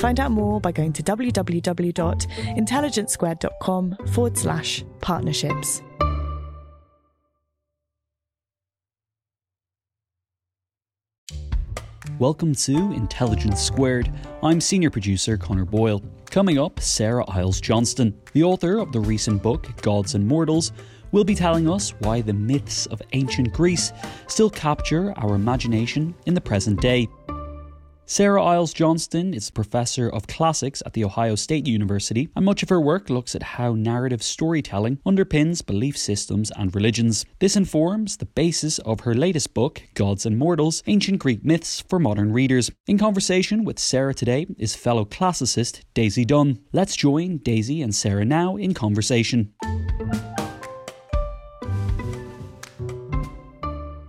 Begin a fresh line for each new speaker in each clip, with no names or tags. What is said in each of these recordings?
Find out more by going to www.intelligencesquared.com forward slash partnerships.
Welcome to Intelligence Squared. I'm senior producer Connor Boyle. Coming up, Sarah Iles Johnston, the author of the recent book Gods and Mortals, will be telling us why the myths of ancient Greece still capture our imagination in the present day. Sarah Iles Johnston is a professor of classics at The Ohio State University, and much of her work looks at how narrative storytelling underpins belief systems and religions. This informs the basis of her latest book, Gods and Mortals Ancient Greek Myths for Modern Readers. In conversation with Sarah today is fellow classicist Daisy Dunn. Let's join Daisy and Sarah now in conversation.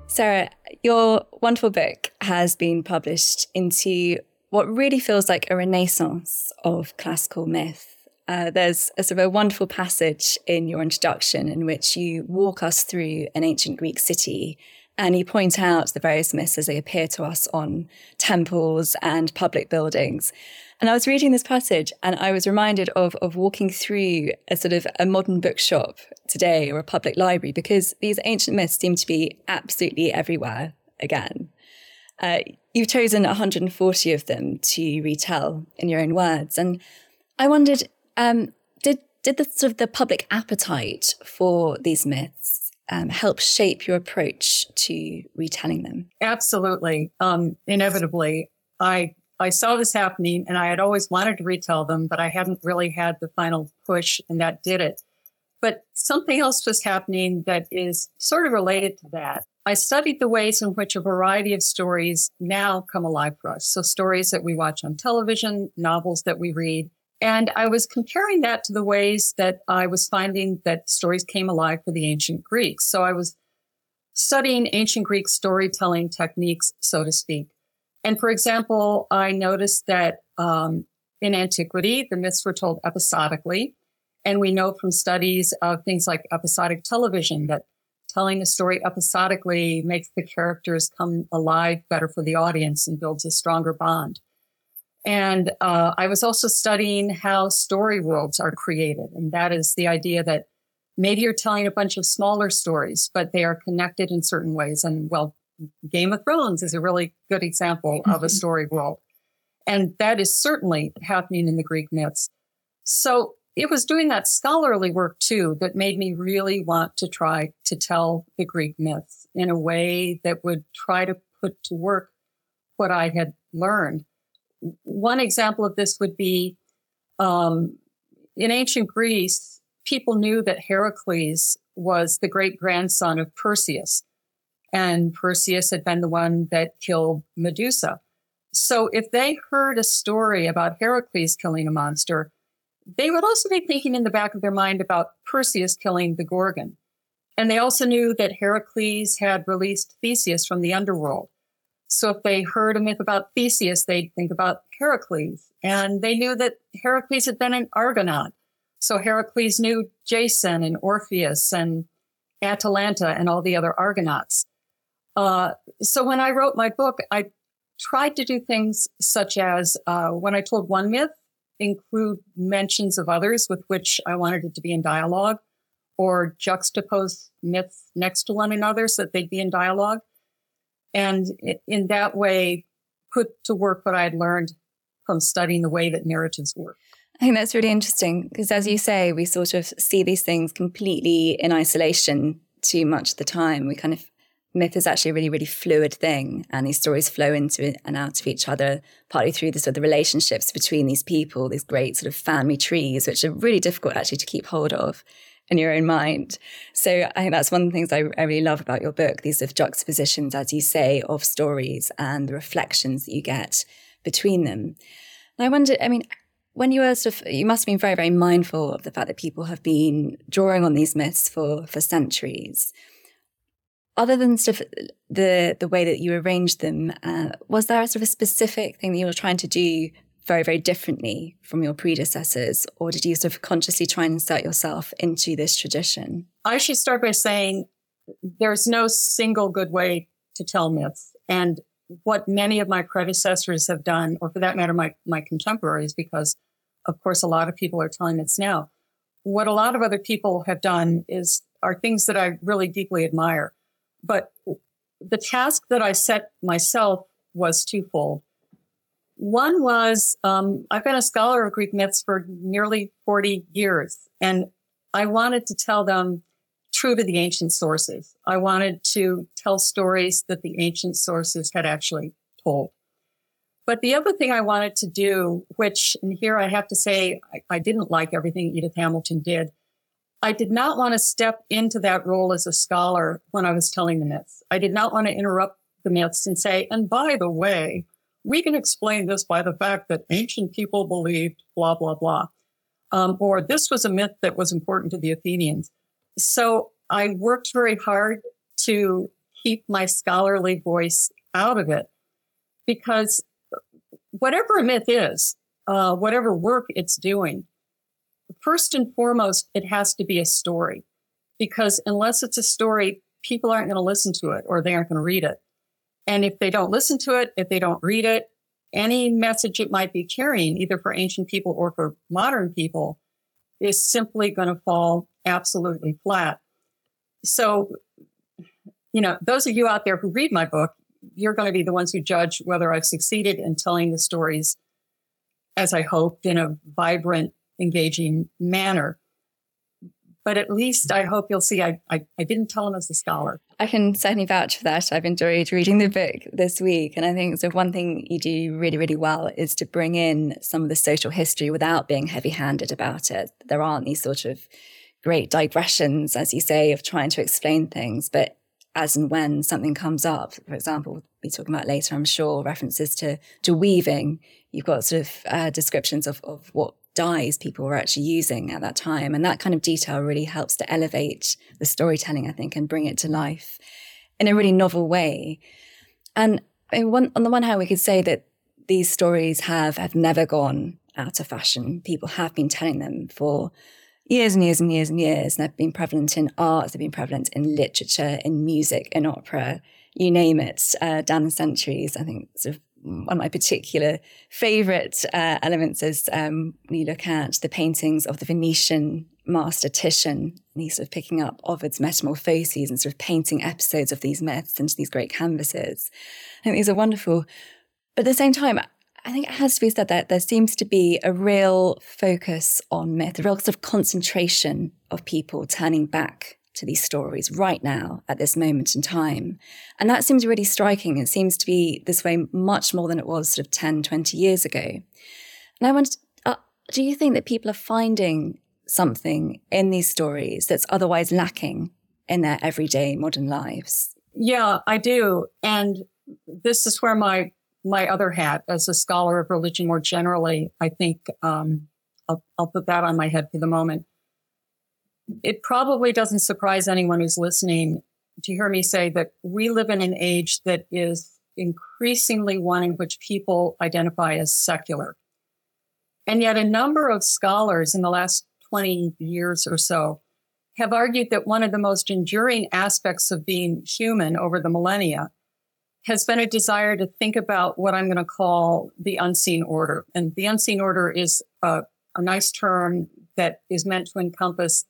Sarah, your wonderful book has been published into what really feels like a renaissance of classical myth. Uh, there's a sort of a wonderful passage in your introduction in which you walk us through an ancient Greek city and you point out the various myths as they appear to us on temples and public buildings. And I was reading this passage and I was reminded of, of walking through a sort of a modern bookshop today or a public library because these ancient myths seem to be absolutely everywhere again. Uh, you've chosen 140 of them to retell in your own words. And I wondered, um, did, did the sort of the public appetite for these myths um, help shape your approach to retelling them?
Absolutely. Um, inevitably, I I saw this happening and I had always wanted to retell them, but I hadn't really had the final push and that did it. But something else was happening that is sort of related to that. I studied the ways in which a variety of stories now come alive for us. So stories that we watch on television, novels that we read. And I was comparing that to the ways that I was finding that stories came alive for the ancient Greeks. So I was studying ancient Greek storytelling techniques, so to speak. And for example, I noticed that um, in antiquity, the myths were told episodically. And we know from studies of things like episodic television that telling a story episodically makes the characters come alive better for the audience and builds a stronger bond. And uh, I was also studying how story worlds are created. And that is the idea that maybe you're telling a bunch of smaller stories, but they are connected in certain ways. And well, Game of Thrones is a really good example of a mm-hmm. story world. And that is certainly happening in the Greek myths. So it was doing that scholarly work too that made me really want to try to tell the Greek myths in a way that would try to put to work what I had learned. One example of this would be um, in ancient Greece, people knew that Heracles was the great grandson of Perseus and Perseus had been the one that killed Medusa. So if they heard a story about Heracles killing a monster, they would also be thinking in the back of their mind about Perseus killing the Gorgon. And they also knew that Heracles had released Theseus from the underworld. So if they heard a myth about Theseus, they'd think about Heracles. And they knew that Heracles had been an Argonaut. So Heracles knew Jason and Orpheus and Atalanta and all the other Argonauts. Uh, so when I wrote my book, I tried to do things such as uh, when I told one myth, include mentions of others with which I wanted it to be in dialogue, or juxtapose myths next to one another so that they'd be in dialogue, and in that way put to work what I had learned from studying the way that narratives work.
I think that's really interesting because, as you say, we sort of see these things completely in isolation too much of the time. We kind of myth is actually a really, really fluid thing, and these stories flow into and out of each other, partly through the sort of the relationships between these people, these great sort of family trees, which are really difficult actually to keep hold of in your own mind. So I think that's one of the things I, I really love about your book, these sort of juxtapositions, as you say, of stories and the reflections that you get between them. And I wonder, I mean, when you were sort of, you must have been very, very mindful of the fact that people have been drawing on these myths for, for centuries. Other than sort of the, the way that you arranged them, uh, was there a sort of a specific thing that you were trying to do very, very differently from your predecessors? Or did you sort of consciously try and insert yourself into this tradition?
I should start by saying there's no single good way to tell myths. And what many of my predecessors have done, or for that matter, my, my contemporaries, because of course, a lot of people are telling myths now. What a lot of other people have done is are things that I really deeply admire. But the task that I set myself was twofold. One was um, I've been a scholar of Greek myths for nearly 40 years, and I wanted to tell them true to the ancient sources. I wanted to tell stories that the ancient sources had actually told. But the other thing I wanted to do, which, and here I have to say, I, I didn't like everything Edith Hamilton did. I did not want to step into that role as a scholar when I was telling the myths. I did not want to interrupt the myths and say, and by the way, we can explain this by the fact that ancient people believed blah, blah, blah. Um, or this was a myth that was important to the Athenians. So I worked very hard to keep my scholarly voice out of it because whatever a myth is, uh, whatever work it's doing, first and foremost, it has to be a story because unless it's a story, people aren't going to listen to it or they aren't going to read it. And if they don't listen to it, if they don't read it, any message it might be carrying, either for ancient people or for modern people, is simply going to fall absolutely flat. So, you know, those of you out there who read my book, you're going to be the ones who judge whether I've succeeded in telling the stories as I hoped in a vibrant, engaging manner but at least I hope you'll see I, I, I, didn't tell him as a scholar.
I can certainly vouch for that. I've enjoyed reading the book this week. And I think so one thing you do really, really well is to bring in some of the social history without being heavy handed about it. There aren't these sort of great digressions, as you say, of trying to explain things, but as and when something comes up, for example, we'll be talking about later, I'm sure, references to, to weaving. You've got sort of uh, descriptions of, of what dyes people were actually using at that time. And that kind of detail really helps to elevate the storytelling, I think, and bring it to life in a really novel way. And one, on the one hand, we could say that these stories have, have never gone out of fashion. People have been telling them for years and years and years and years. And they've been prevalent in art, they've been prevalent in literature, in music, in opera, you name it, uh, down the centuries. I think sort of one of my particular favorite uh, elements is um, when you look at the paintings of the Venetian master Titian, and he's sort of picking up Ovid's Metamorphoses and sort of painting episodes of these myths into these great canvases. I think these are wonderful. But at the same time, I think it has to be said that there seems to be a real focus on myth, a real sort of concentration of people turning back to these stories right now at this moment in time. And that seems really striking. It seems to be this way much more than it was sort of 10, 20 years ago. And I wondered, uh, do you think that people are finding something in these stories that's otherwise lacking in their everyday modern lives?
Yeah, I do. And this is where my my other hat as a scholar of religion more generally, I think um, I'll, I'll put that on my head for the moment it probably doesn't surprise anyone who's listening to hear me say that we live in an age that is increasingly one in which people identify as secular. And yet a number of scholars in the last 20 years or so have argued that one of the most enduring aspects of being human over the millennia has been a desire to think about what I'm going to call the unseen order. And the unseen order is a, a nice term that is meant to encompass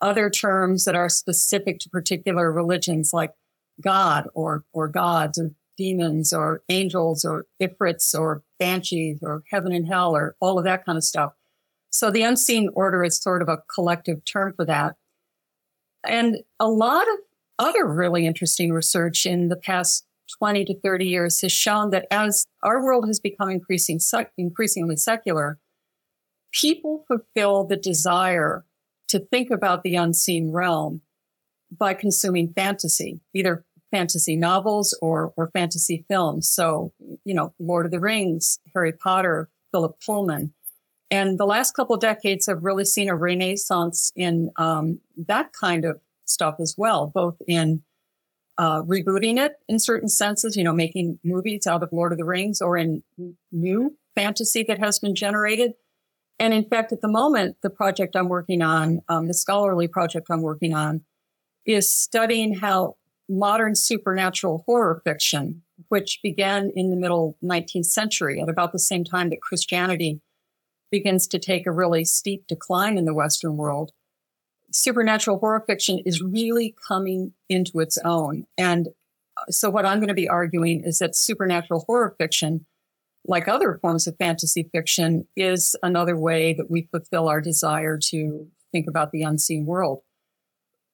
other terms that are specific to particular religions like God or, or gods or demons or angels or ifrits or banshees or heaven and hell or all of that kind of stuff. So the unseen order is sort of a collective term for that. And a lot of other really interesting research in the past 20 to 30 years has shown that as our world has become increasing, increasingly secular, people fulfill the desire to think about the unseen realm by consuming fantasy, either fantasy novels or, or fantasy films. So, you know, Lord of the Rings, Harry Potter, Philip Pullman. And the last couple decades have really seen a renaissance in um, that kind of stuff as well, both in uh, rebooting it in certain senses, you know, making movies out of Lord of the Rings or in new fantasy that has been generated. And in fact, at the moment, the project I'm working on, um, the scholarly project I'm working on, is studying how modern supernatural horror fiction, which began in the middle 19th century at about the same time that Christianity begins to take a really steep decline in the Western world, supernatural horror fiction is really coming into its own. And uh, so what I'm going to be arguing is that supernatural horror fiction, like other forms of fantasy fiction, is another way that we fulfill our desire to think about the unseen world.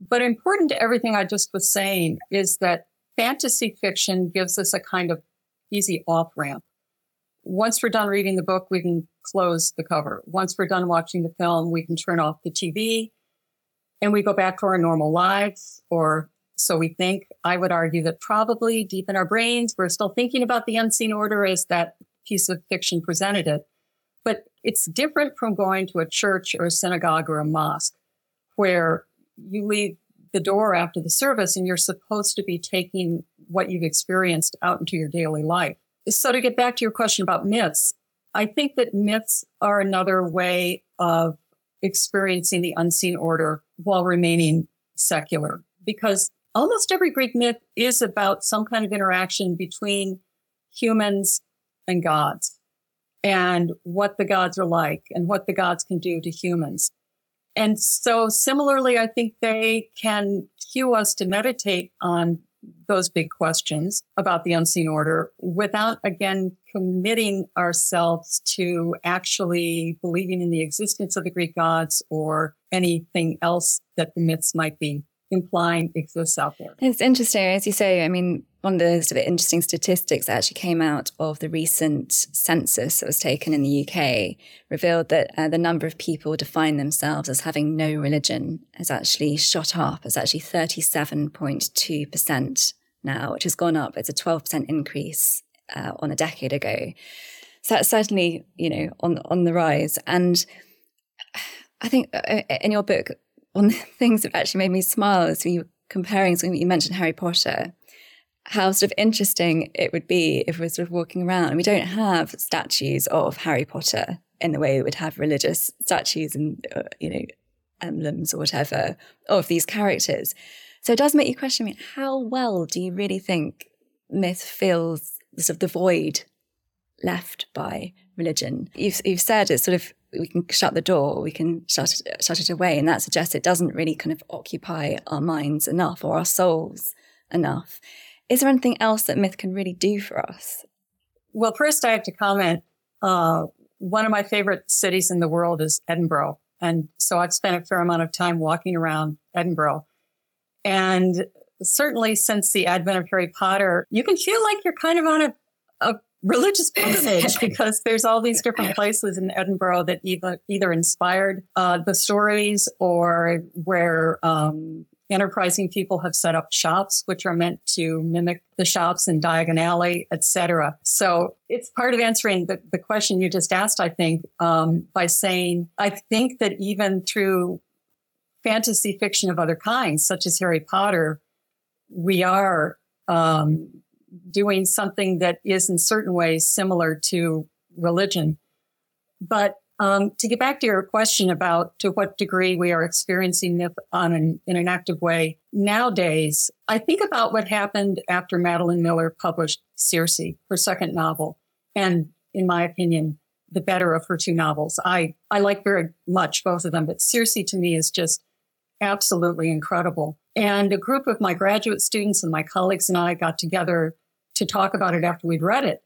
But important to everything I just was saying is that fantasy fiction gives us a kind of easy off ramp. Once we're done reading the book, we can close the cover. Once we're done watching the film, we can turn off the TV and we go back to our normal lives, or so we think. I would argue that probably deep in our brains, we're still thinking about the unseen order as that piece of fiction presented it. But it's different from going to a church or a synagogue or a mosque where you leave the door after the service and you're supposed to be taking what you've experienced out into your daily life. So to get back to your question about myths, I think that myths are another way of experiencing the unseen order while remaining secular because almost every Greek myth is about some kind of interaction between humans and gods and what the gods are like and what the gods can do to humans. And so similarly, I think they can cue us to meditate on those big questions about the unseen order without again committing ourselves to actually believing in the existence of the Greek gods or anything else that the myths might be implying exists out there.
It's interesting, as you say. I mean, one of the sort of interesting statistics that actually came out of the recent census that was taken in the UK revealed that uh, the number of people define themselves as having no religion has actually shot up. It's actually 37.2% now, which has gone up. It's a 12% increase uh, on a decade ago. So that's certainly, you know, on on the rise. And I think uh, in your book, one of the things that actually made me smile is when you were comparing something you mentioned Harry Potter how sort of interesting it would be if we're sort of walking around and we don't have statues of Harry Potter in the way we would have religious statues and, uh, you know, emblems or whatever of these characters. So it does make you question, I mean, how well do you really think myth fills sort of the void left by religion? You've, you've said it's sort of, we can shut the door, we can shut it, shut it away. And that suggests it doesn't really kind of occupy our minds enough or our souls enough. Is there anything else that myth can really do for us?
Well, first I have to comment. Uh, one of my favorite cities in the world is Edinburgh. And so I've spent a fair amount of time walking around Edinburgh. And certainly since the advent of Harry Potter, you can feel like you're kind of on a, a religious pilgrimage because there's all these different places in Edinburgh that either, either inspired uh, the stories or where um, enterprising people have set up shops which are meant to mimic the shops in Diagon Alley, etc. So it's part of answering the, the question you just asked, I think, um, by saying, I think that even through fantasy fiction of other kinds, such as Harry Potter, we are um, doing something that is in certain ways similar to religion. But um, to get back to your question about to what degree we are experiencing myth on an, in an active way nowadays, I think about what happened after Madeline Miller published Circe, her second novel, and in my opinion, the better of her two novels. I I like very much both of them, but Circe to me is just absolutely incredible. And a group of my graduate students and my colleagues and I got together to talk about it after we'd read it.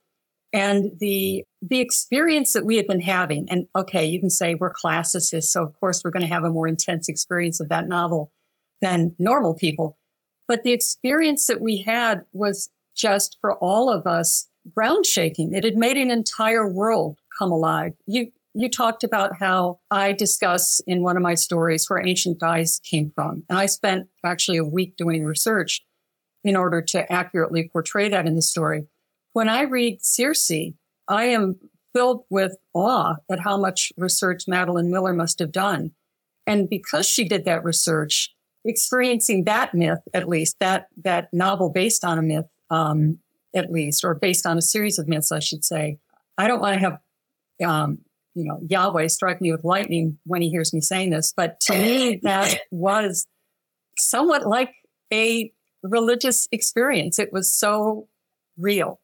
And the, the experience that we had been having, and okay, you can say we're classicists. So of course we're going to have a more intense experience of that novel than normal people. But the experience that we had was just for all of us ground shaking. It had made an entire world come alive. You, you talked about how I discuss in one of my stories where ancient dyes came from. And I spent actually a week doing research in order to accurately portray that in the story. When I read Circe, I am filled with awe at how much research Madeline Miller must have done. And because she did that research, experiencing that myth, at least that, that novel based on a myth, um, at least, or based on a series of myths, I should say. I don't want to have, um, you know, Yahweh strike me with lightning when he hears me saying this, but to me, that was somewhat like a religious experience. It was so real.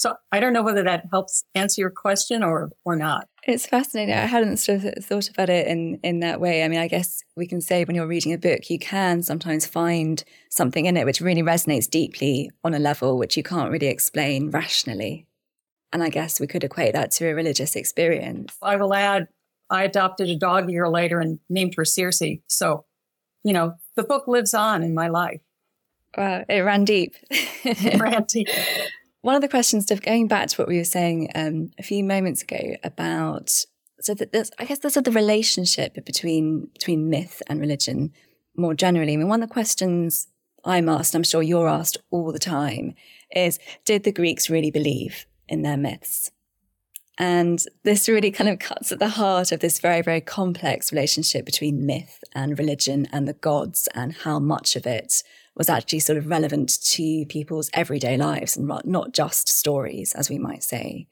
So I don't know whether that helps answer your question or or not.
It's fascinating. I hadn't sort of thought about it in in that way. I mean, I guess we can say when you're reading a book, you can sometimes find something in it which really resonates deeply on a level which you can't really explain rationally. And I guess we could equate that to a religious experience.
I will add, I adopted a dog a year later and named her Circe. So, you know, the book lives on in my life.
Wow, it ran deep.
it ran deep.
One of the questions, going back to what we were saying um, a few moments ago about, so that there's, I guess there's the relationship between between myth and religion more generally. I mean, one of the questions I'm asked, I'm sure you're asked all the time, is did the Greeks really believe in their myths? And this really kind of cuts at the heart of this very, very complex relationship between myth and religion and the gods and how much of it was actually sort of relevant to people's everyday lives and not just stories, as we might say.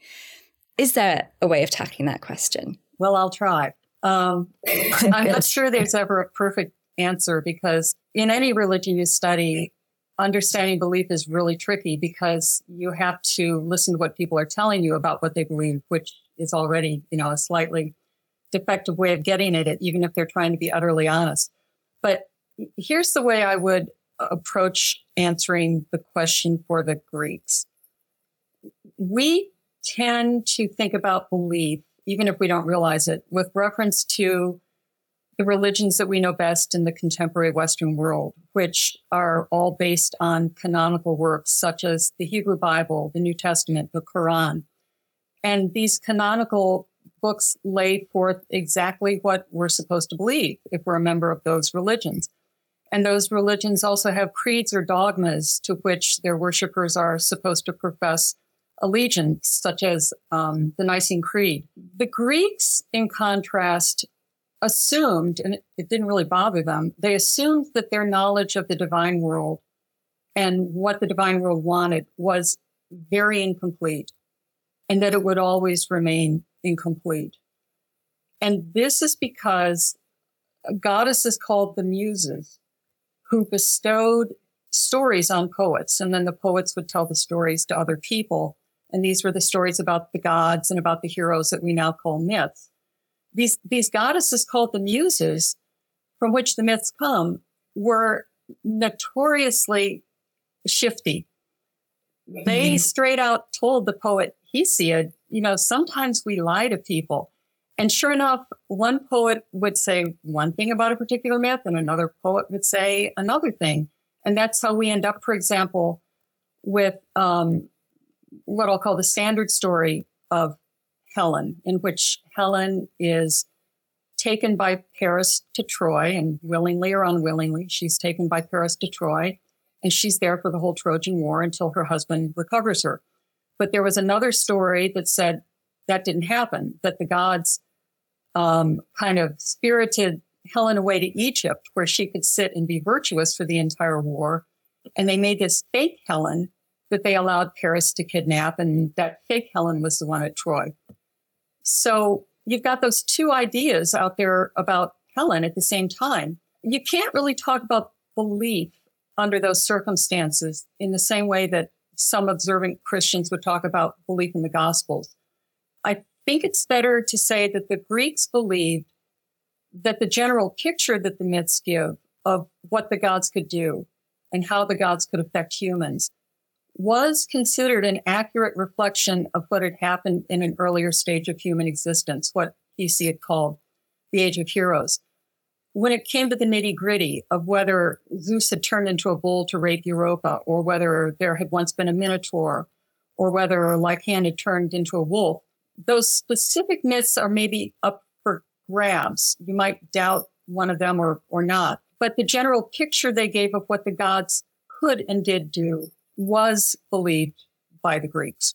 Is there a way of tackling that question?
Well, I'll try. Um, I'm not sure there's ever a perfect answer because in any religion you study, understanding belief is really tricky because you have to listen to what people are telling you about what they believe, which is already, you know, a slightly defective way of getting at it, even if they're trying to be utterly honest. But here's the way I would approach answering the question for the Greeks. We tend to think about belief, even if we don't realize it, with reference to the religions that we know best in the contemporary Western world, which are all based on canonical works such as the Hebrew Bible, the New Testament, the Quran. And these canonical books lay forth exactly what we're supposed to believe if we're a member of those religions. And those religions also have creeds or dogmas to which their worshippers are supposed to profess allegiance, such as um, the Nicene Creed. The Greeks, in contrast, assumed, and it, didn't really bother them, they assumed that their knowledge of the divine world and what the divine world wanted was very incomplete and that it would always remain incomplete. And this is because goddesses called the muses who bestowed stories on poets. And then the poets would tell the stories to other people. And these were the stories about the gods and about the heroes that we now call myths. These, these goddesses called the muses from which the myths come were notoriously shifty. They mm-hmm. straight out told the poet Hesiod, you know, sometimes we lie to people. And sure enough, one poet would say one thing about a particular myth and another poet would say another thing. And that's how we end up, for example, with um, what I'll call the standard story of Helen, in which Helen is taken by Paris to Troy, and willingly or unwillingly, she's taken by Paris to Troy, and she's there for the whole Trojan War until her husband recovers her. But there was another story that said that didn't happen, that the gods um, kind of spirited Helen away to Egypt, where she could sit and be virtuous for the entire war. And they made this fake Helen that they allowed Paris to kidnap, and that fake Helen was the one at Troy. So you've got those two ideas out there about Helen at the same time. You can't really talk about belief under those circumstances in the same way that some observant Christians would talk about belief in the Gospels. I think it's better to say that the Greeks believed that the general picture that the myths give of what the gods could do and how the gods could affect humans was considered an accurate reflection of what had happened in an earlier stage of human existence, what Hesiod called the Age of Heroes. When it came to the nitty gritty of whether Zeus had turned into a bull to rape Europa, or whether there had once been a minotaur, or whether Lycaon had turned into a wolf, those specific myths are maybe up for grabs. You might doubt one of them or, or not. But the general picture they gave of what the gods could and did do was believed by the Greeks.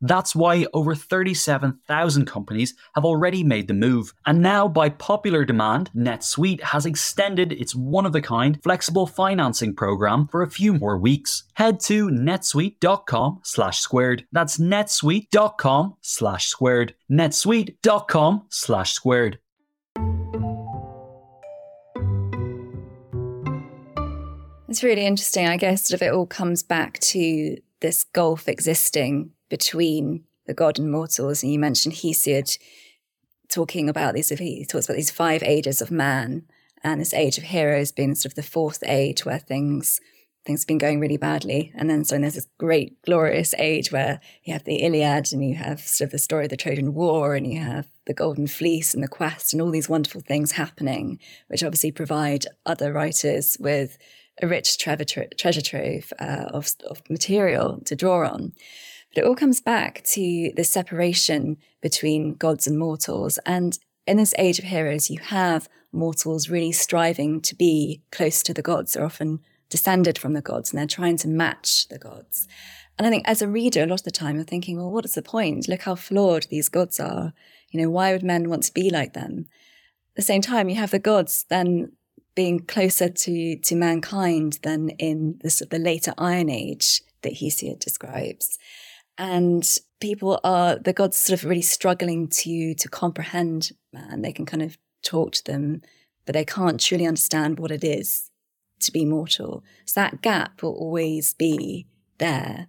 That's why over 37,000 companies have already made the move. And now, by popular demand, NetSuite has extended its one of a kind flexible financing program for a few more weeks. Head to netsuite.com slash squared. That's netsuite.com slash squared. netsuite.com slash squared.
It's really interesting. I guess sort of it all comes back to this gulf existing between the god and mortals. And you mentioned Hesiod talking about these, he talks about these five ages of man and this age of heroes being sort of the fourth age where things things have been going really badly. And then so there's this great glorious age where you have the Iliad and you have sort of the story of the Trojan War and you have the Golden Fleece and the quest and all these wonderful things happening, which obviously provide other writers with a rich treasure trove uh, of, of material to draw on. But it all comes back to the separation between gods and mortals. And in this age of heroes, you have mortals really striving to be close to the gods. They're often descended from the gods and they're trying to match the gods. And I think as a reader, a lot of the time, you're thinking, well, what is the point? Look how flawed these gods are. You know, why would men want to be like them? At the same time, you have the gods then being closer to, to mankind than in the, the later Iron Age that Hesiod describes and people are the gods sort of really struggling to to comprehend uh, man they can kind of talk to them but they can't truly understand what it is to be mortal. So that gap will always be there.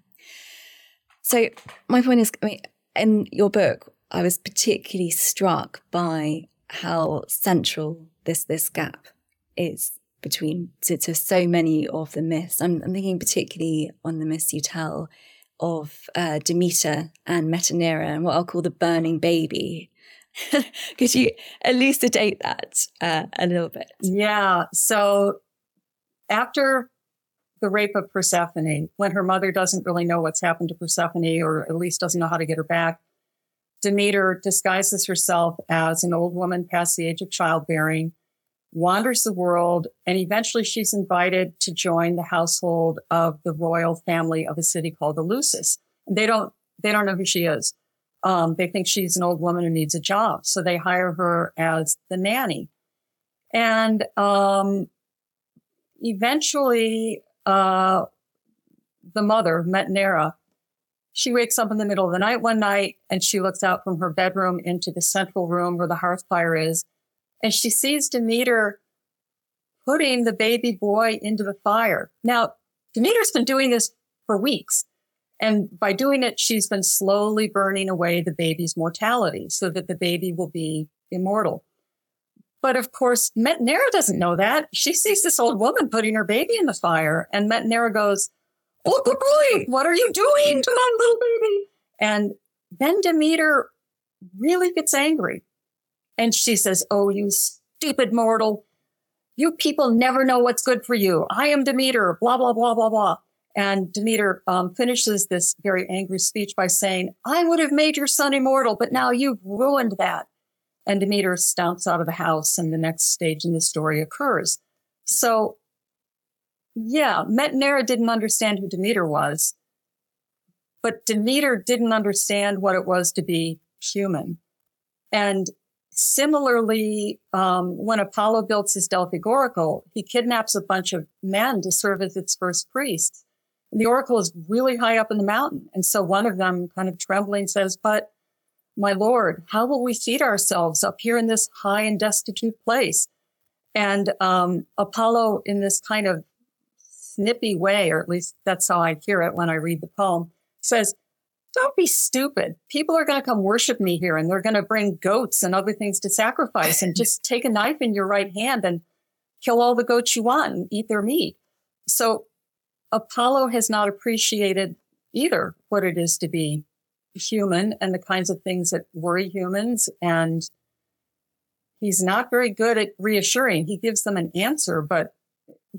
So my point is i mean in your book i was particularly struck by how central this this gap is between to, to so many of the myths. I'm, I'm thinking particularly on the myths you tell of uh, Demeter and Metaneira and what I'll call the burning baby. Could you elucidate that uh, a little bit?
Yeah. So after the rape of Persephone, when her mother doesn't really know what's happened to Persephone or at least doesn't know how to get her back, Demeter disguises herself as an old woman past the age of childbearing wanders the world, and eventually she's invited to join the household of the royal family of a city called Eleusis. They don't, they don't know who she is. Um, they think she's an old woman who needs a job. So they hire her as the nanny. And, um, eventually, uh, the mother, Metaneira, she wakes up in the middle of the night one night and she looks out from her bedroom into the central room where the hearth fire is and she sees Demeter putting the baby boy into the fire. Now, Demeter's been doing this for weeks. And by doing it, she's been slowly burning away the baby's mortality so that the baby will be immortal. But of course, Metaneira doesn't know that. She sees this old woman putting her baby in the fire and Metaneira goes, Oh, good boy, what are you doing to my little baby? And then Demeter really gets angry and she says, Oh, you stupid mortal. You people never know what's good for you. I am Demeter, blah, blah, blah, blah, blah. And Demeter um, finishes this very angry speech by saying, I would have made your son immortal, but now you've ruined that. And Demeter stomps out of the house, and the next stage in the story occurs. So yeah, Metaneira didn't understand who Demeter was, but Demeter didn't understand what it was to be human. And similarly, um, when Apollo builds his Delphic oracle, he kidnaps a bunch of men to serve as its first priests. And the oracle is really high up in the mountain. And so one of them kind of trembling says, but my Lord, how will we feed ourselves up here in this high and destitute place? And um, Apollo, in this kind of snippy way, or at least that's how I hear it when I read the poem, says, don't be stupid. People are going to come worship me here and they're going to bring goats and other things to sacrifice and just take a knife in your right hand and kill all the goats you want and eat their meat. So Apollo has not appreciated either what it is to be human and the kinds of things that worry humans. And he's not very good at reassuring. He gives them an answer, but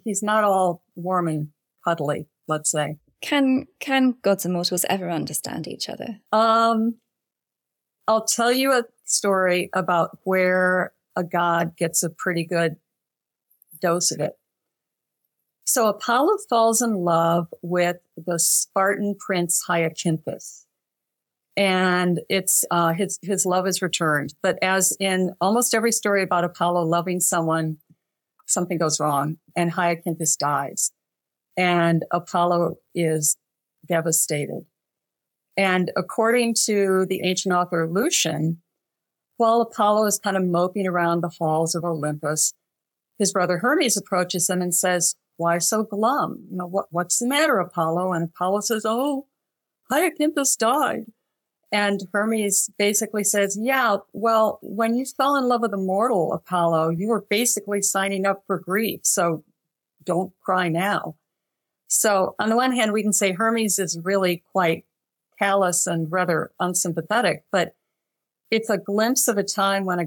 he's not all warm and cuddly, let's say.
Can can gods and mortals ever understand each other?
Um, I'll tell you a story about where a god gets a pretty good dose of it. So Apollo falls in love with the Spartan prince Hyacinthus. And it's, uh, his, his love is returned. But as in almost every story about Apollo loving someone, something goes wrong and Hyacinthus dies and Apollo is devastated. And according to the ancient author Lucian, while Apollo is kind of moping around the halls of Olympus, his brother Hermes approaches him and says, why so glum? You know, what, what's the matter, Apollo? And Apollo says, oh, Hyacinthus died. And Hermes basically says, yeah, well, when you fell in love with a mortal, Apollo, you were basically signing up for grief. So don't cry now. So on the one hand, we can say Hermes is really quite callous and rather unsympathetic, but it's a glimpse of a time when a,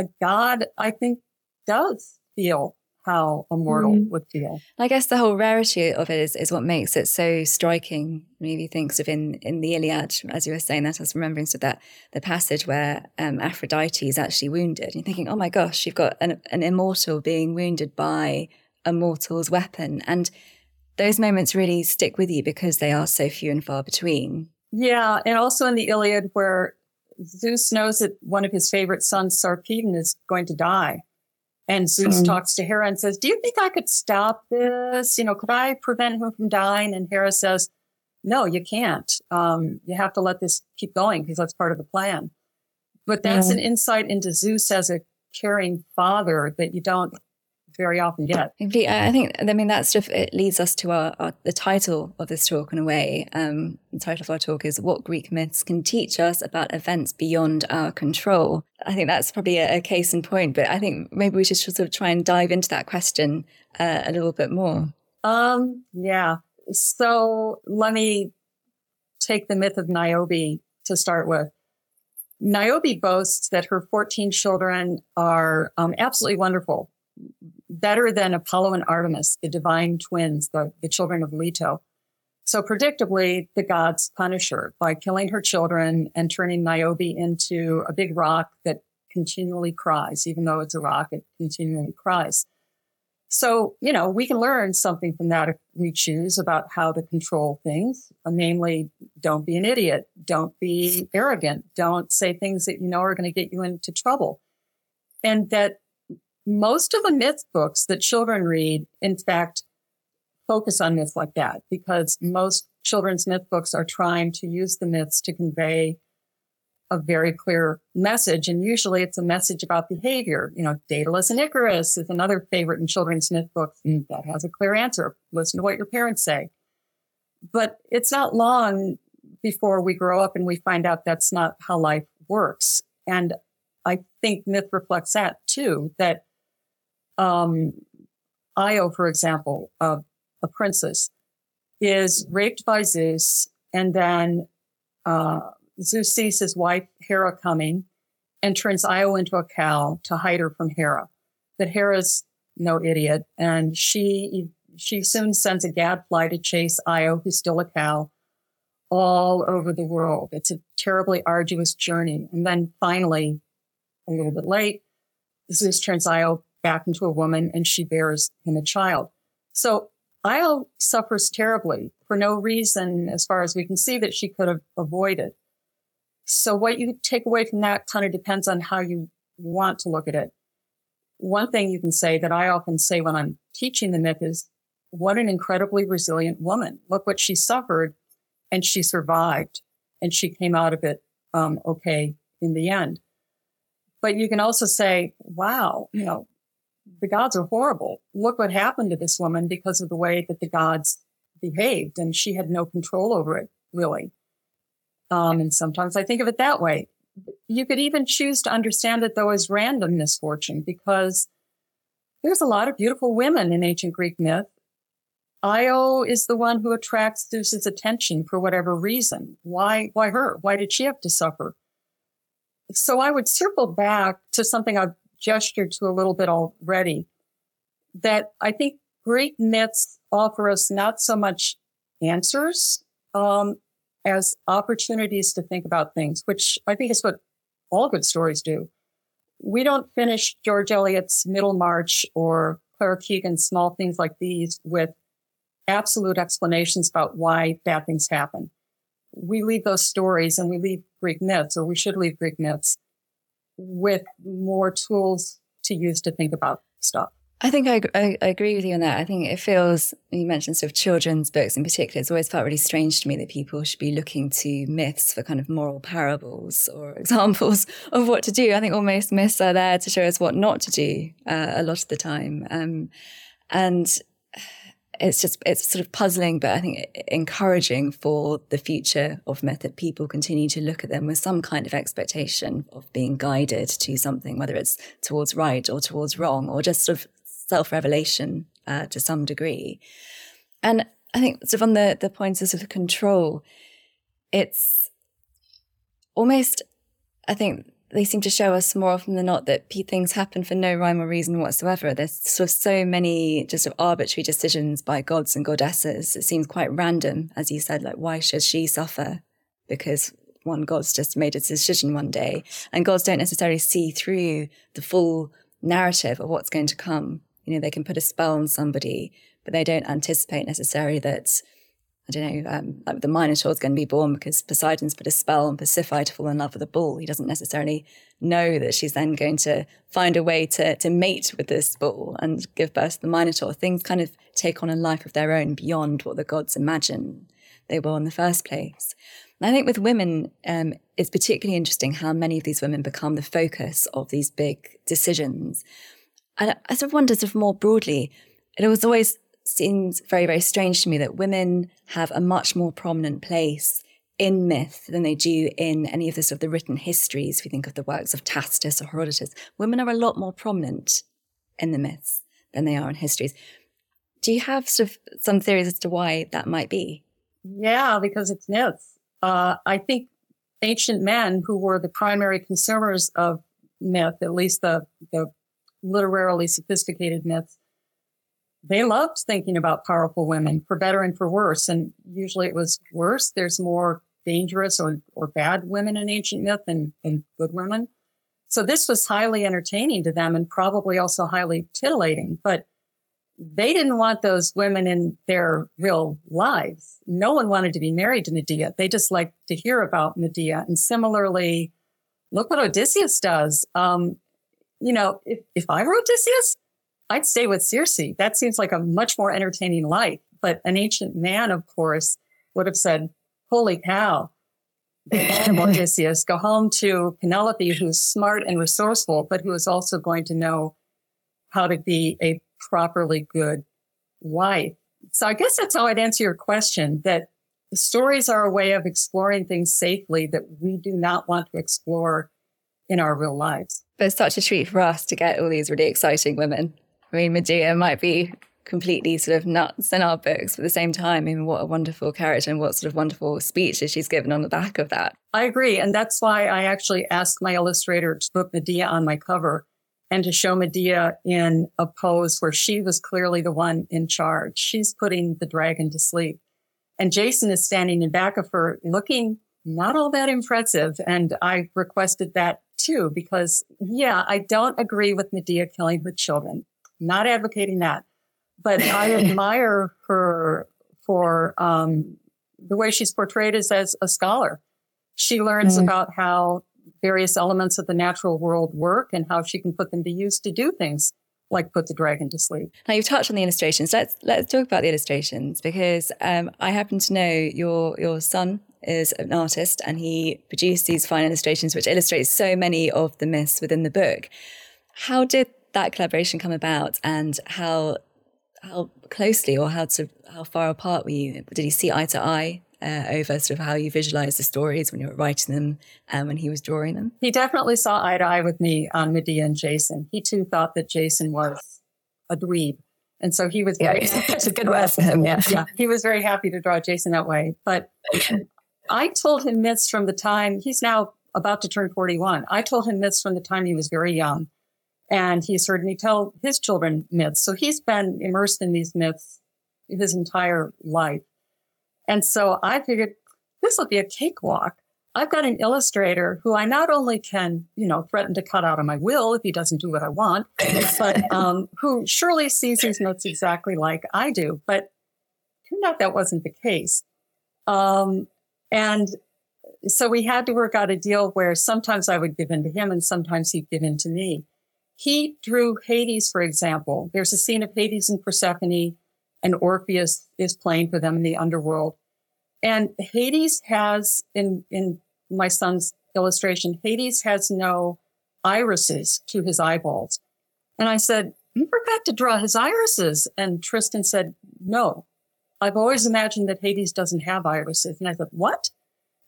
a god, I think, does feel how a mortal mm. would feel.
I guess the whole rarity of it is, is what makes it so striking. Maybe thinks of in, in the Iliad, as you were saying that, I was remembering so that the passage where um, Aphrodite is actually wounded. You're thinking, oh my gosh, you've got an, an immortal being wounded by a mortal's weapon. And those moments really stick with you because they are so few and far between.
Yeah. And also in the Iliad, where Zeus knows that one of his favorite sons, Sarpedon, is going to die. And Zeus mm. talks to Hera and says, Do you think I could stop this? You know, could I prevent him from dying? And Hera says, No, you can't. Um, you have to let this keep going because that's part of the plan. But that's an insight into Zeus as a caring father that you don't very often get.
I think, I mean, that stuff, it leads us to our, our, the title of this talk in a way. Um, the title of our talk is What Greek Myths Can Teach Us About Events Beyond Our Control. I think that's probably a, a case in point, but I think maybe we should sort of try and dive into that question uh, a little bit more.
Um, yeah. So let me take the myth of Niobe to start with. Niobe boasts that her 14 children are um, absolutely wonderful better than Apollo and Artemis, the divine twins, the, the children of Leto. So predictably, the gods punish her by killing her children and turning Niobe into a big rock that continually cries. Even though it's a rock, it continually cries. So, you know, we can learn something from that if we choose about how to control things. Uh, namely, don't be an idiot. Don't be arrogant. Don't say things that you know are going to get you into trouble. And that most of the myth books that children read, in fact, focus on myths like that because most children's myth books are trying to use the myths to convey a very clear message. And usually it's a message about behavior. You know, Daedalus and Icarus is another favorite in children's myth books. And that has a clear answer. Listen to what your parents say. But it's not long before we grow up and we find out that's not how life works. And I think myth reflects that too, that um, Io, for example, uh, a princess, is raped by Zeus, and then uh, Zeus sees his wife Hera coming and turns Io into a cow to hide her from Hera. But Hera's no idiot, and she she soon sends a gadfly to chase Io, who's still a cow, all over the world. It's a terribly arduous journey, and then finally, a little bit late, Zeus turns Io back into a woman and she bears him a child. So Io suffers terribly for no reason, as far as we can see, that she could have avoided. So what you take away from that kind of depends on how you want to look at it. One thing you can say that I often say when I'm teaching the myth is, what an incredibly resilient woman. Look what she suffered and she survived and she came out of it um, okay in the end. But you can also say, wow, you know, the gods are horrible. Look what happened to this woman because of the way that the gods behaved and she had no control over it, really. Um, and sometimes I think of it that way. You could even choose to understand it though as random misfortune because there's a lot of beautiful women in ancient Greek myth. Io is the one who attracts Zeus's attention for whatever reason. Why, why her? Why did she have to suffer? So I would circle back to something I've gestured to a little bit already that I think Greek myths offer us not so much answers, um, as opportunities to think about things, which I think is what all good stories do. We don't finish George Eliot's Middlemarch or Claire Keegan's small things like these with absolute explanations about why bad things happen. We leave those stories and we leave Greek myths, or we should leave Greek myths with more tools to use to think about stuff.
I think I, I, I, agree with you on that. I think it feels, you mentioned sort of children's books in particular, it's always felt really strange to me that people should be looking to myths for kind of moral parables or examples of what to do. I think almost myths are there to show us what not to do uh, a lot of the time. Um, and it's just it's sort of puzzling, but I think encouraging for the future of method. people continue to look at them with some kind of expectation of being guided to something, whether it's towards right or towards wrong, or just sort of self revelation uh, to some degree. And I think sort of on the the points of sort of control, it's almost I think they seem to show us more often than not that things happen for no rhyme or reason whatsoever. There's sort of so many just sort of arbitrary decisions by gods and goddesses. It seems quite random, as you said, like why should she suffer? Because one god's just made a decision one day, and gods don't necessarily see through the full narrative of what's going to come. You know, they can put a spell on somebody, but they don't anticipate necessarily that I don't know, um, like the Minotaur is going to be born because Poseidon's put a spell on Pasiphae to fall in love with the bull. He doesn't necessarily know that she's then going to find a way to, to mate with this bull and give birth to the Minotaur. Things kind of take on a life of their own beyond what the gods imagine they were in the first place. And I think with women, um, it's particularly interesting how many of these women become the focus of these big decisions. And I sort of wonder, sort of more broadly, it was always seems very, very strange to me that women have a much more prominent place in myth than they do in any of the sort of the written histories. If you think of the works of Tacitus or Herodotus, women are a lot more prominent in the myths than they are in histories. Do you have sort of some theories as to why that might be?
Yeah, because it's myths. Uh, I think ancient men who were the primary consumers of myth, at least the, the literarily sophisticated myths, they loved thinking about powerful women for better and for worse. And usually it was worse. There's more dangerous or, or bad women in ancient myth than, than good women. So this was highly entertaining to them and probably also highly titillating, but they didn't want those women in their real lives. No one wanted to be married to Medea. They just liked to hear about Medea. And similarly, look what Odysseus does. Um, you know, if, if I were Odysseus, I'd stay with Circe. That seems like a much more entertaining life. But an ancient man, of course, would have said, holy cow, Odysseus, go home to Penelope, who's smart and resourceful, but who is also going to know how to be a properly good wife. So I guess that's how I'd answer your question that stories are a way of exploring things safely that we do not want to explore in our real lives.
But it's such a treat for us to get all these really exciting women I mean, Medea might be completely sort of nuts in our books, but at the same time, I mean, what a wonderful character and what sort of wonderful speeches she's given on the back of that.
I agree. And that's why I actually asked my illustrator to put Medea on my cover and to show Medea in a pose where she was clearly the one in charge. She's putting the dragon to sleep. And Jason is standing in back of her looking not all that impressive. And I requested that too, because yeah, I don't agree with Medea killing her children. Not advocating that. but I admire her for um, the way she's portrayed as, as a scholar. She learns mm. about how various elements of the natural world work and how she can put them to use to do things like put the dragon to sleep.
Now you've touched on the illustrations. Let's let's talk about the illustrations because um, I happen to know your your son is an artist and he produced these fine illustrations which illustrate so many of the myths within the book. How did that collaboration come about and how how closely or how to how far apart were you? Did he see eye to eye uh, over sort of how you visualize the stories when you were writing them and when he was drawing them?
He definitely saw eye to eye with me on Medea and Jason. He too thought that Jason was a dweeb. And so he was
very, yeah, it's a good word for him. Yeah.
yeah. He was very happy to draw Jason that way. But I told him myths from the time he's now about to turn 41. I told him myths from the time he was very young. And he's heard me tell his children myths. So he's been immersed in these myths his entire life. And so I figured this will be a cakewalk. I've got an illustrator who I not only can, you know, threaten to cut out of my will if he doesn't do what I want, but um, who surely sees these notes exactly like I do. But turned out that wasn't the case. Um, and so we had to work out a deal where sometimes I would give in to him and sometimes he'd give in to me. He drew Hades, for example. There's a scene of Hades and Persephone and Orpheus is playing for them in the underworld. And Hades has, in, in my son's illustration, Hades has no irises to his eyeballs. And I said, you forgot to draw his irises. And Tristan said, no, I've always imagined that Hades doesn't have irises. And I said, what?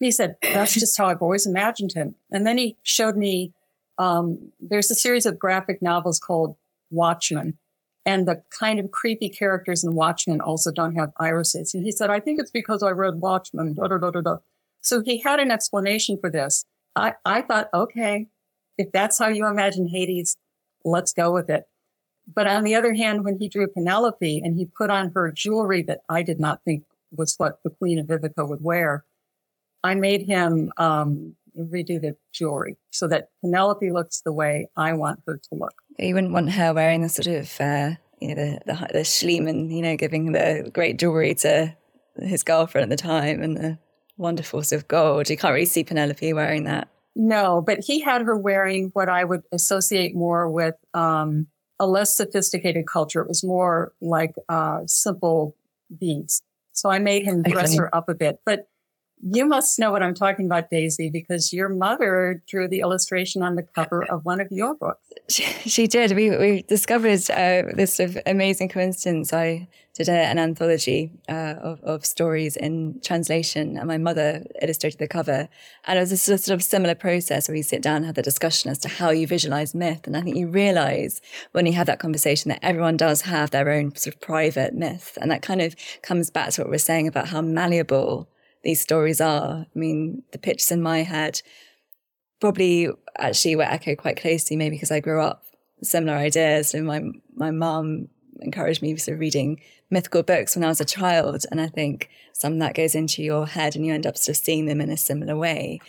And he said, that's just how I've always imagined him. And then he showed me, um, there's a series of graphic novels called Watchmen. And the kind of creepy characters in Watchmen also don't have irises. And he said, I think it's because I read Watchmen. Da, da, da, da, da. So he had an explanation for this. I, I thought, okay, if that's how you imagine Hades, let's go with it. But on the other hand, when he drew Penelope and he put on her jewelry that I did not think was what the Queen of Ithaca would wear, I made him um, redo the jewelry so that Penelope looks the way I want her to look.
You wouldn't want her wearing the sort of, uh, you know, the, the, the Schliemann, you know, giving the great jewelry to his girlfriend at the time and the wonderful sort of gold. You can't really see Penelope wearing that.
No, but he had her wearing what I would associate more with um, a less sophisticated culture. It was more like uh, simple beads. So I made him dress her up a bit. But you must know what I'm talking about, Daisy, because your mother drew the illustration on the cover of one of your books.
She, she did. We, we discovered uh, this sort of amazing coincidence. I did a, an anthology uh, of, of stories in translation, and my mother illustrated the cover. And it was a sort of similar process where you sit down and have the discussion as to how you visualize myth. And I think you realize when you have that conversation that everyone does have their own sort of private myth. And that kind of comes back to what we're saying about how malleable these stories are. I mean, the pictures in my head probably actually were echoed quite closely, maybe because I grew up similar ideas. And my my mum encouraged me sort of reading mythical books when I was a child, and I think some that goes into your head, and you end up sort of seeing them in a similar way.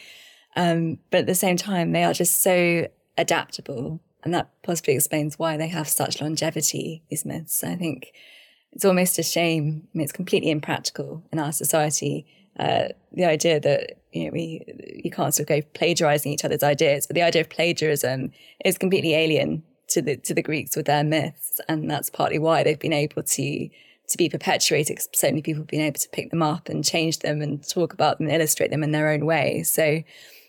Um, but at the same time, they are just so adaptable, and that possibly explains why they have such longevity. These myths, I think. It's almost a shame. I mean, it's completely impractical in our society uh, the idea that you know we you can't sort of go plagiarizing each other's ideas, but the idea of plagiarism is completely alien to the to the Greeks with their myths, and that's partly why they've been able to to be perpetuated. Because so many people have been able to pick them up and change them and talk about them and illustrate them in their own way. So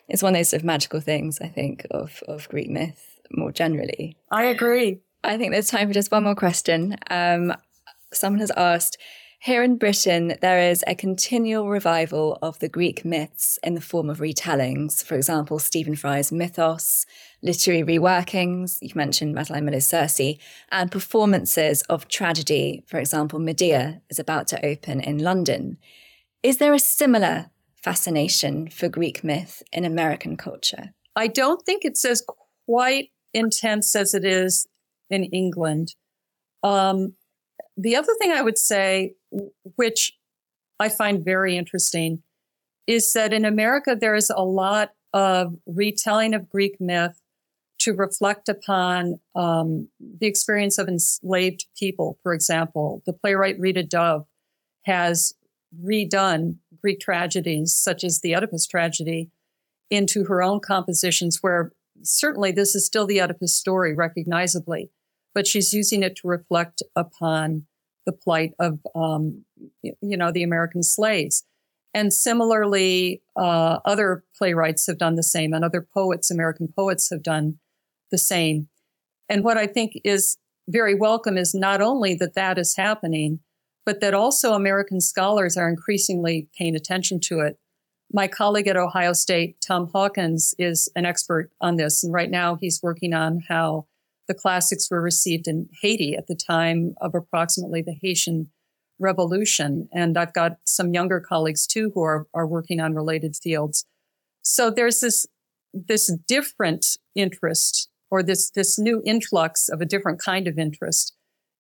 it's one of those sort of magical things I think of of Greek myth more generally.
I agree.
I think there's time for just one more question. Um, someone has asked here in Britain, there is a continual revival of the Greek myths in the form of retellings. For example, Stephen Fry's Mythos, literary reworkings, you mentioned Madeline Miller's Circe, and performances of tragedy. For example, Medea is about to open in London. Is there a similar fascination for Greek myth in American culture?
I don't think it's as quite intense as it is in England. Um, the other thing I would say, which I find very interesting, is that in America, there is a lot of retelling of Greek myth to reflect upon um, the experience of enslaved people. For example, the playwright Rita Dove has redone Greek tragedies, such as the Oedipus tragedy, into her own compositions, where certainly this is still the Oedipus story recognizably, but she's using it to reflect upon the plight of, um, you know, the American slaves. And similarly, uh, other playwrights have done the same, and other poets, American poets, have done the same. And what I think is very welcome is not only that that is happening, but that also American scholars are increasingly paying attention to it. My colleague at Ohio State, Tom Hawkins, is an expert on this. And right now he's working on how the classics were received in Haiti at the time of approximately the Haitian Revolution. And I've got some younger colleagues too who are, are working on related fields. So there's this, this different interest or this, this new influx of a different kind of interest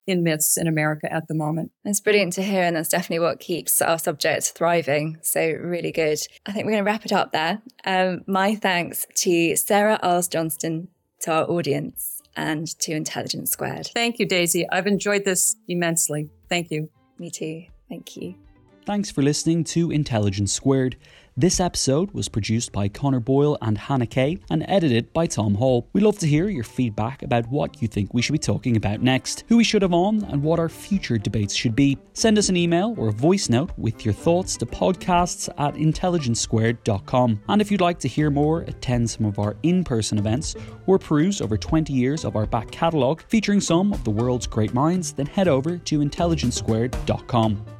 in myths in America at the moment.
It's brilliant to hear, and that's definitely what keeps our subject thriving. So, really good. I think we're going to wrap it up there. Um, my thanks to Sarah Iles Johnston, to our audience, and to Intelligence Squared.
Thank you, Daisy. I've enjoyed this immensely. Thank you.
Me too. Thank you.
Thanks for listening to Intelligence Squared. This episode was produced by Connor Boyle and Hannah Kay and edited by Tom Hall. We love to hear your feedback about what you think we should be talking about next, who we should have on, and what our future debates should be. Send us an email or a voice note with your thoughts to podcasts at intelligencesquared.com. And if you'd like to hear more, attend some of our in person events, or peruse over 20 years of our back catalogue featuring some of the world's great minds, then head over to intelligencesquared.com.